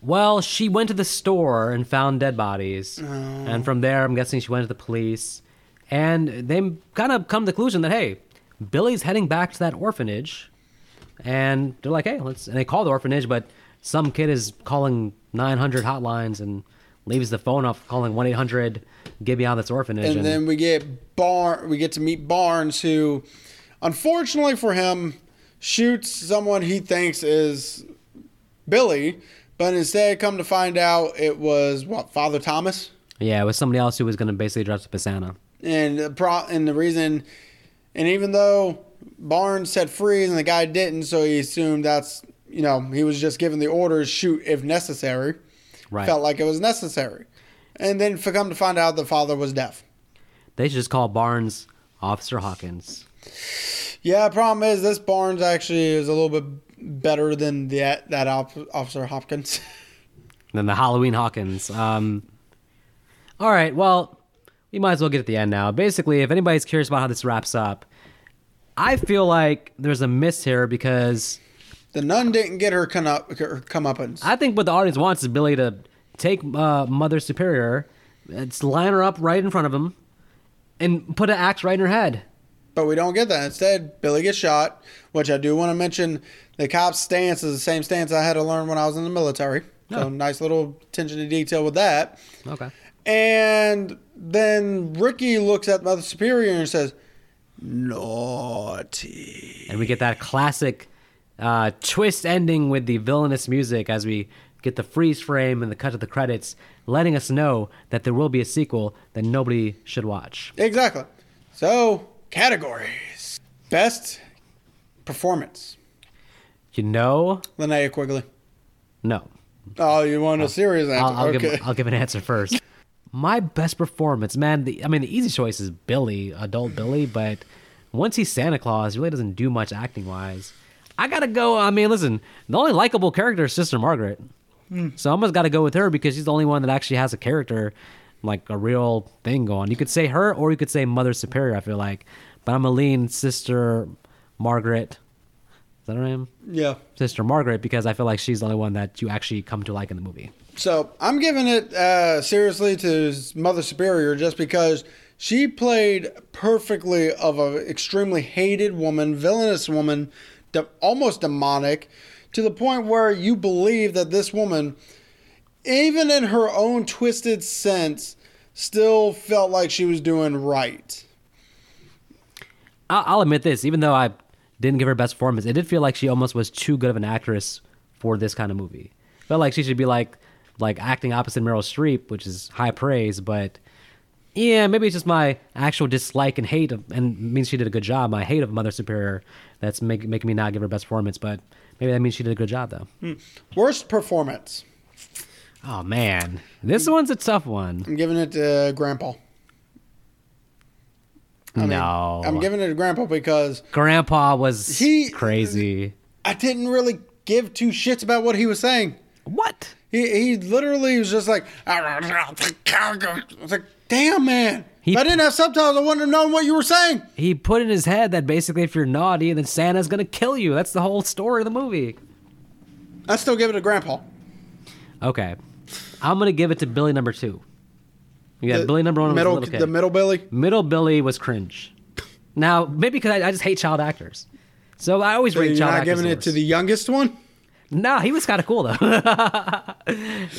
Well, she went to the store and found dead bodies. Oh. And from there, I'm guessing she went to the police. And they kind of come to the conclusion that, hey, Billy's heading back to that orphanage. And they're like, hey, let's. And they call the orphanage, but some kid is calling 900 hotlines and leaves the phone off calling 1 800 get me out of this orphanage. and then we get Bar we get to meet Barnes who unfortunately for him shoots someone he thinks is Billy but instead come to find out it was what Father Thomas yeah, it was somebody else who was going to basically dress up as Santa. and the pro and the reason and even though Barnes said freeze and the guy didn't so he assumed that's you know he was just given the orders shoot if necessary Right. felt like it was necessary and then for come to find out the father was deaf They should just call Barnes Officer Hawkins. Yeah, problem is this Barnes actually is a little bit better than that that Officer Hopkins. than the Halloween Hawkins. Um, all right, well, we might as well get at the end now. Basically, if anybody's curious about how this wraps up, I feel like there's a miss here because the nun didn't get her come up her comeuppance. I think what the audience wants is Billy to take uh, Mother Superior, it's line her up right in front of him, and put an axe right in her head. But we don't get that. Instead, Billy gets shot, which I do want to mention. The cop's stance is the same stance I had to learn when I was in the military. So Oh. nice little attention to detail with that. Okay. And then Ricky looks at Mother Superior and says, "Naughty." And we get that classic uh, twist ending with the villainous music as we get the freeze frame and the cut to the credits, letting us know that there will be a sequel that nobody should watch. Exactly. So categories: best performance. You know, Linnea Quigley. no. Oh, you want a serious answer? I'll, I'll okay. give I'll give an answer first. My best performance, man. The, I mean, the easy choice is Billy, adult Billy, but once he's Santa Claus, he really doesn't do much acting wise. I gotta go. I mean, listen, the only likable character is Sister Margaret, hmm. so I almost got to go with her because she's the only one that actually has a character, like a real thing going. You could say her, or you could say Mother Superior. I feel like, but I'm gonna lean Sister Margaret. Is that her name? yeah. Sister Margaret, because I feel like she's the only one that you actually come to like in the movie. So I'm giving it uh, seriously to Mother Superior just because she played perfectly of an extremely hated woman, villainous woman, de- almost demonic, to the point where you believe that this woman, even in her own twisted sense, still felt like she was doing right. I'll, I'll admit this, even though I didn't give her best performance, it did feel like she almost was too good of an actress for this kind of movie. Felt like she should be like like acting opposite Meryl Streep, which is high praise, but Yeah, maybe it's just my actual dislike and hate of, and means she did a good job. My hate of Mother Superior that's make, making me not give her best performance, but maybe that means she did a good job though. Hmm. Worst performance. Oh man, this one's a tough one. I'm giving it to Grandpa. I mean, no, I'm giving it to Grandpa because Grandpa was He- crazy. I didn't really give two shits about what he was saying. What? He, he literally was just like, ah, I was like, damn, man. He- if I didn't have subtitles, I wouldn't have known what you were saying. He put in his head that basically if you're naughty, then Santa's gonna kill you. That's the whole story of the movie. I still give it to Grandpa. Okay, I'm gonna give it to Billy number two. You got Billy number one was a middle, little kid. the middle Billy. Middle Billy was cringe. Now, maybe because I, I just hate child actors. So I always So rate you're child not actors. giving it to the youngest one No, he was kind of cool though.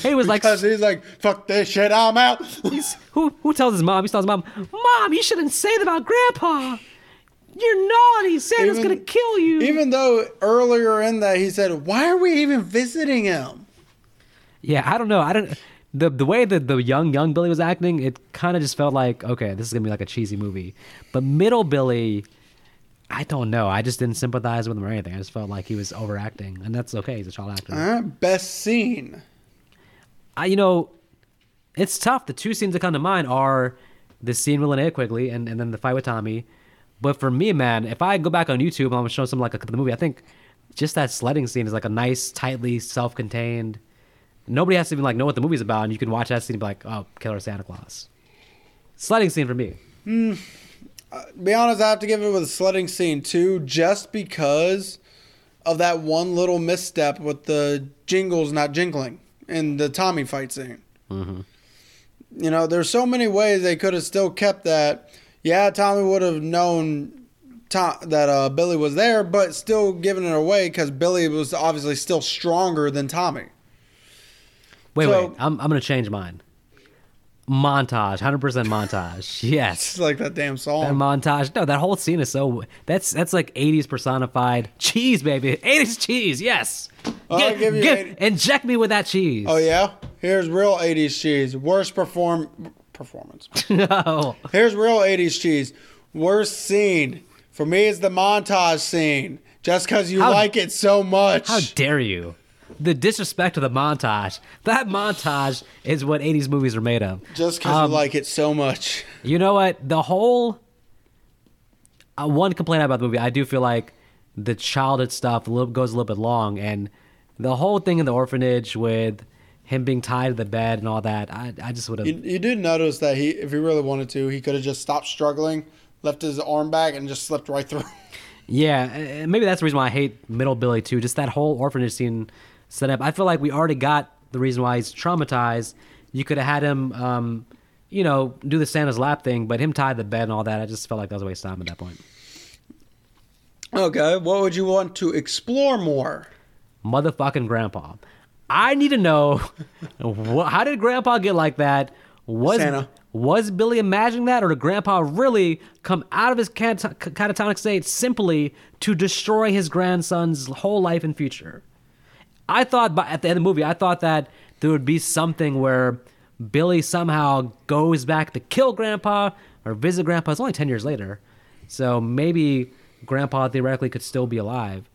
he was like, because he's like, fuck this shit, I'm out. he's, who who tells his mom? He tells his mom, "Mom, you shouldn't say that about Grandpa. You're naughty. Santa's Even- gonna kill you." Even though earlier in that he said, why are we even visiting him? Yeah, I don't know. I don't. The the way that the young young Billy was acting, it kind of just felt like okay, this is gonna be like a cheesy movie. But middle Billy, I don't know. I just didn't sympathize with him or anything. I just felt like he was overacting, and that's okay. He's a child actor. Right, best scene. I, you know, it's tough. The two scenes that come to mind are the scene with Linnea Quigley and, and then the fight with Tommy. But for me, man, if I go back on YouTube and I'm gonna show some like a, the movie, I think just that sledding scene is like a nice, tightly self-contained. Nobody has to even like know what the movie's about, and you can watch that scene and be like, "Oh, Killer Santa Claus." Sledding scene for me. Hmm. Uh, be honest, I have to give it with a sledding scene too, just because of that one little misstep with the jingles not jingling in the Tommy fight scene. Mm-hmm. You know, there's so many ways they could have still kept that. Yeah, Tommy would have known Tom, that uh, Billy was there, but still giving it away because Billy was obviously still stronger than Tommy. Wait, So- wait. I'm I'm gonna change mine. Montage, hundred percent montage. Yes. It's like that damn song. That montage. No, that whole scene is so. That's that's like '80s personified cheese, baby. '80s cheese. Yes. I'll Get- give you get- 80 inject me with that cheese. oh yeah, here's real '80s cheese. Worst perform performance. no. Here's real 80s cheese. Worst scene. For me, is the montage scene. Just because you How- like it so much. How dare you? The disrespect of the montage. That montage is what '80s movies are made of. Just because Um, you like it so much. You know what? The whole uh, one complaint about the movie, I do feel like the childhood stuff goes a little bit long, and the whole thing in the orphanage with him being tied to the bed and all that. I, I just would have. You, you did notice that he, if he really wanted to, he could have just stopped struggling, left his arm back, and just slipped right through. Yeah, maybe that's the reason why I hate Middle Billy too. Just that whole orphanage scene set up. I feel like we already got the reason why he's traumatized. You could have had him, um, you know, do the Santa's lap thing, but him tie the bed and all that. I just felt like that was a waste of time at that point. okay, what would you want to explore more? Motherfucking Grandpa. I need to know wh- how did Grandpa get like that? Was Santa. was Billy imagining that, or did Grandpa really come out of his cat- catatonic state simply to destroy his grandson's whole life and future? I thought by, at the end of the movie, I thought that there would be something where Billy somehow goes back to kill Grandpa or visit Grandpa. It's only 10 years later. So maybe Grandpa theoretically could still be alive.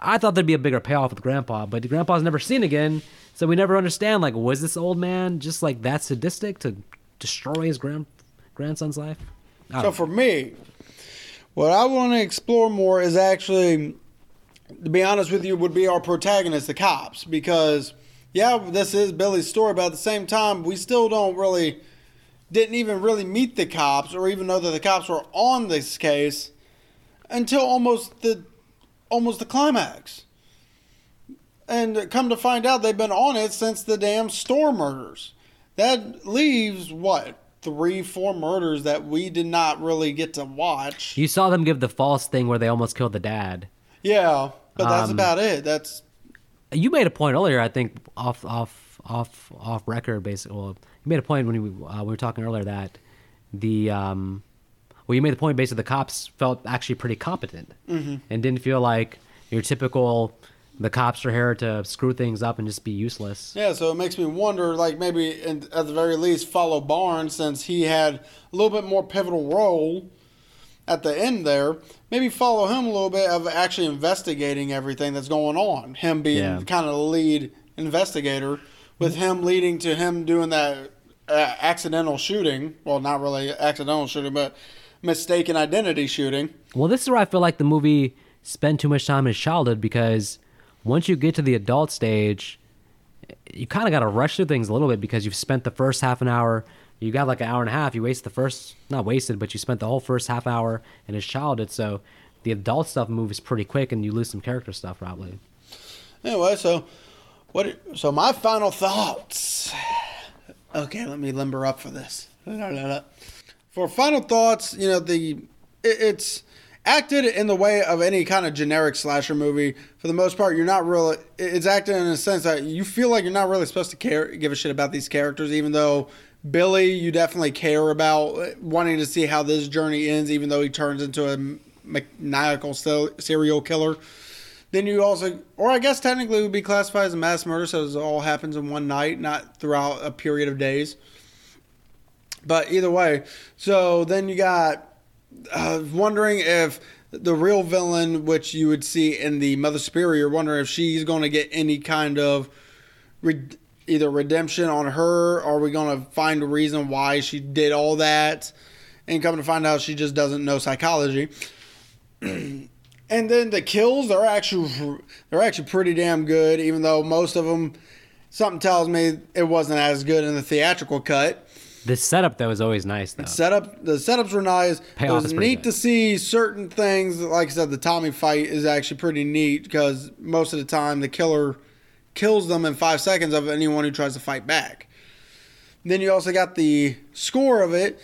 I thought there'd be a bigger payoff with Grandpa, but Grandpa's never seen again. So we never understand, like, was this old man just like that sadistic to destroy his grand grandson's life? So don't for me, what I want to explore more is actually, to be honest with you, would be our protagonist, the cops, because yeah, this is Billy's story, but at the same time, we still don't really, didn't even really meet the cops or even know that the cops were on this case until almost the, almost the climax. And come to find out, they've been on it since the damn store murders. That leaves what three, four murders that we did not really get to watch. You saw them give the false thing where they almost killed the dad. Yeah, but that's Um, about it. That's You made a point earlier, I think, off off off off record. Basically, well, you made a point when we uh, we were talking earlier that the um, well, you made the point basically the cops felt actually pretty competent and didn't feel like your typical the cops are here to screw things up and just be useless. Yeah, so it makes me wonder, like maybe at the very least, follow Barnes since he had a little bit more pivotal role at the end there. Maybe follow him a little bit of actually investigating everything that's going on. Him being Yeah. kind of the lead investigator, with him leading to him doing that uh, accidental shooting. Well, not really accidental shooting, but mistaken identity shooting. Well, this is where I feel like the movie spent too much time in childhood because once you get to the adult stage, you kind of got to rush through things a little bit because you've spent the first half an hour. You got like an hour and a half. You wasted the first, not wasted, but you spent the whole first half hour in his childhood. So the adult stuff moves pretty quick and you lose some character stuff probably. Anyway, so what? So my final thoughts. Okay, let me limber up for this. For final thoughts, you know the it, it's acted in the way of any kind of generic slasher movie. For the most part, you're not really. It's acted in a sense that you feel like you're not really supposed to care, give a shit about these characters, even though. Billy, you definitely care about wanting to see how this journey ends, even though he turns into a maniacal serial killer. Then you also, or I guess technically would be classified as a mass murder, so it all happens in one night, not throughout a period of days. But either way, so then you got uh, wondering if the real villain, which you would see in the Mother Superior, wondering if she's going to get any kind of re- either redemption on her, or are we going to find a reason why she did all that, and come to find out she just doesn't know psychology. and then the kills are actually they're actually pretty damn good, even though most of them something tells me it wasn't as good in the theatrical cut. The setup though is always nice though. Setup the setups were nice. Payoff it was neat good. to see certain things. Like I said, the Tommy fight is actually pretty neat because most of the time the killer kills them in five seconds of anyone who tries to fight back. Then you also got the score of it.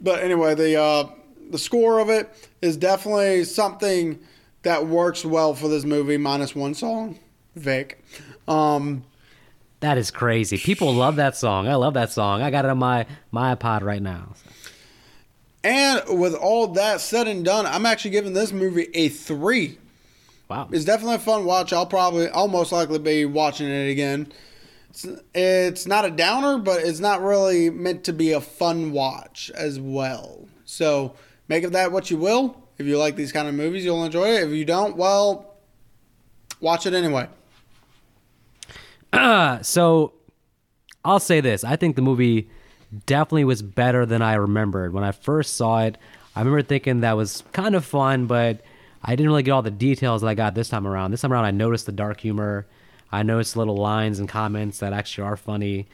But anyway, the uh, the score of it is definitely something that works well for this movie, minus one song, Vic. Um, That is crazy. People love that song. I love that song. I got it on my my iPod right now. and with all that said and done, I'm actually giving this movie a three. Wow. It's definitely a fun watch. I'll probably, I'll most likely be watching it again. It's, it's not a downer, but it's not really meant to be a fun watch as well. So make of that what you will. If you like these kind of movies, you'll enjoy it. If you don't, well, watch it anyway. so I'll say this. I think the movie definitely was better than I remembered. When I first saw it, I remember thinking that was kind of fun, but I didn't really get all the details that I got this time around. This time around, I noticed the dark humor. I noticed little lines and comments that actually are funny.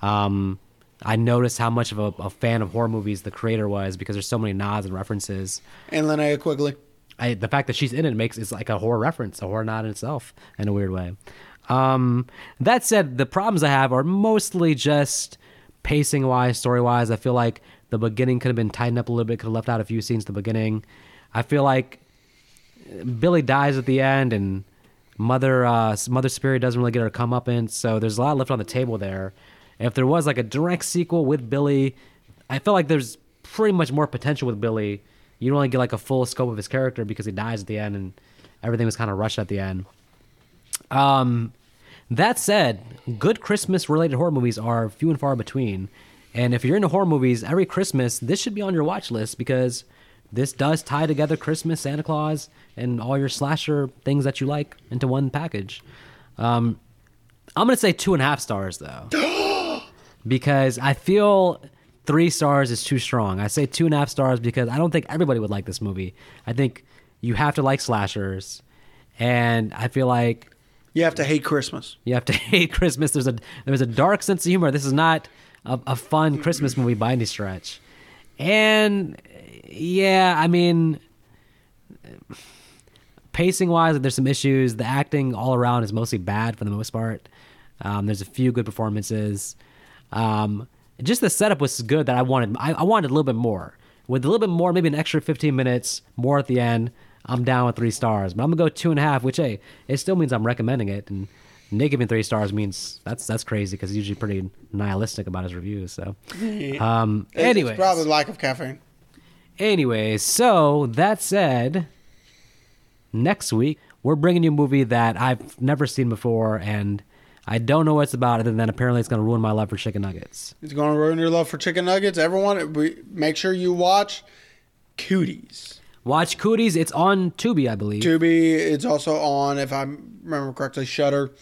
Um, I noticed how much of a, a fan of horror movies the creator was because there's so many nods and references. And Linnea Quigley. I, the fact that she's in it makes it's like a horror reference, a horror nod in itself, in a weird way. Um, that said, the problems I have are mostly just pacing wise, story wise. I feel like the beginning could have been tightened up a little bit, could have left out a few scenes at the beginning. I feel like Billy dies at the end, and Mother uh, Mother Superior doesn't really get her comeuppance, so there's a lot left on the table there. If there was like a direct sequel with Billy, I feel like there's pretty much more potential with Billy. You don't really get like a full scope of his character because he dies at the end, and everything was kind of rushed at the end. Um, that said, good Christmas related horror movies are few and far between. And if you're into horror movies, every Christmas, this should be on your watch list because this does tie together Christmas, Santa Claus, and all your slasher things that you like into one package. Um, I'm going to say two and a half stars, though, because I feel three stars is too strong. I say two and a half stars because I don't think everybody would like this movie. I think you have to like slashers. And I feel like You have to hate Christmas. you have to hate Christmas. There's a there's a dark sense of humor. This is not a, a fun Christmas movie by any stretch. And yeah, I mean, pacing wise, there's some issues. The acting all around is mostly bad for the most part. Um, there's a few good performances. Um, just the setup was good that I wanted. I, I wanted a little bit more. With a little bit more, maybe an extra 15 minutes more at the end. I'm down with three stars, but I'm gonna go two and a half, which hey, it still means I'm recommending it. And Nick giving three stars means that's that's crazy because he's usually pretty nihilistic about his reviews. So, um, It's anyways, probably lack of caffeine. Anyway, so that said, next week we're bringing you a movie that I've never seen before, and I don't know what it's about, other than apparently it's going to ruin my love for chicken nuggets. It's going to ruin your love for chicken nuggets. Everyone, make sure you watch Cooties. Watch Cooties. It's on Tubi, I believe. Tubi. It's also on, if I remember correctly, Shudder.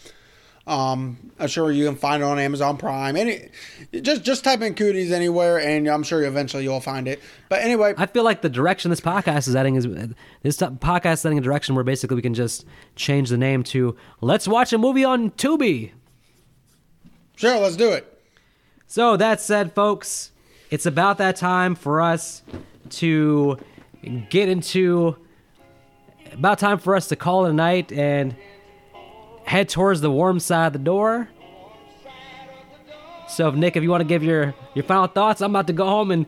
Um, I'm sure you can find it on Amazon Prime. Any, just just type in Cooties anywhere, and I'm sure eventually you'll find it. But anyway, I feel like the direction this podcast is heading is this podcast is heading a direction where basically we can just change the name to "Let's watch a movie on Tubi." sure, let's do it. So that said, folks, it's about that time for us to get into about time for us to call it a night and head towards the warm side of the door. So, if Nick, if you want to give your your final thoughts, I'm about to go home and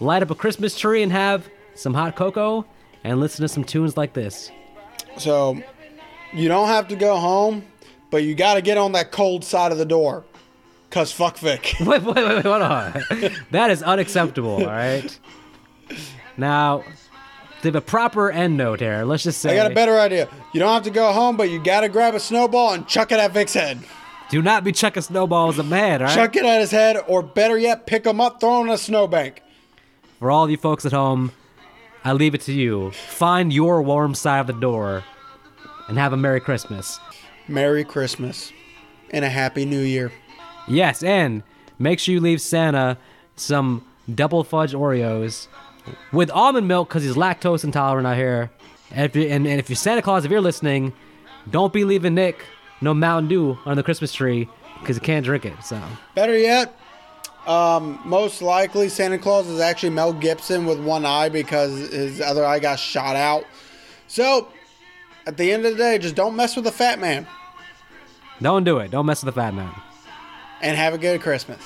light up a Christmas tree and have some hot cocoa and listen to some tunes like this. So you don't have to go home, but you got to get on that cold side of the door. Cause fuck Vic. Wait, wait, wait, wait, hold on. that is unacceptable, all right? Now, to have a proper end note here, let's just say I got a better idea. You don't have to go home, but you got to grab a snowball and chuck it at Vic's head. do not be chucking snowballs at man, all right? Chuck it at his head, or better yet, pick him up, throw him in a snowbank. For all you folks at home, I leave it to you. Find your warm side of the door and have a Merry Christmas. Merry Christmas and a Happy New Year. Yes, and make sure you leave Santa some double fudge Oreos with almond milk because he's lactose intolerant out here. And if, you, and, and if you're Santa Claus, if you're listening, don't be leaving Nick no Mountain Dew on the Christmas tree because he can't drink it. So Better yet, um, most likely Santa Claus is actually Mel Gibson with one eye because his other eye got shot out. So, at the end of the day, just don't mess with the fat man don't do it. Don't mess with the fat man. and have a good Christmas.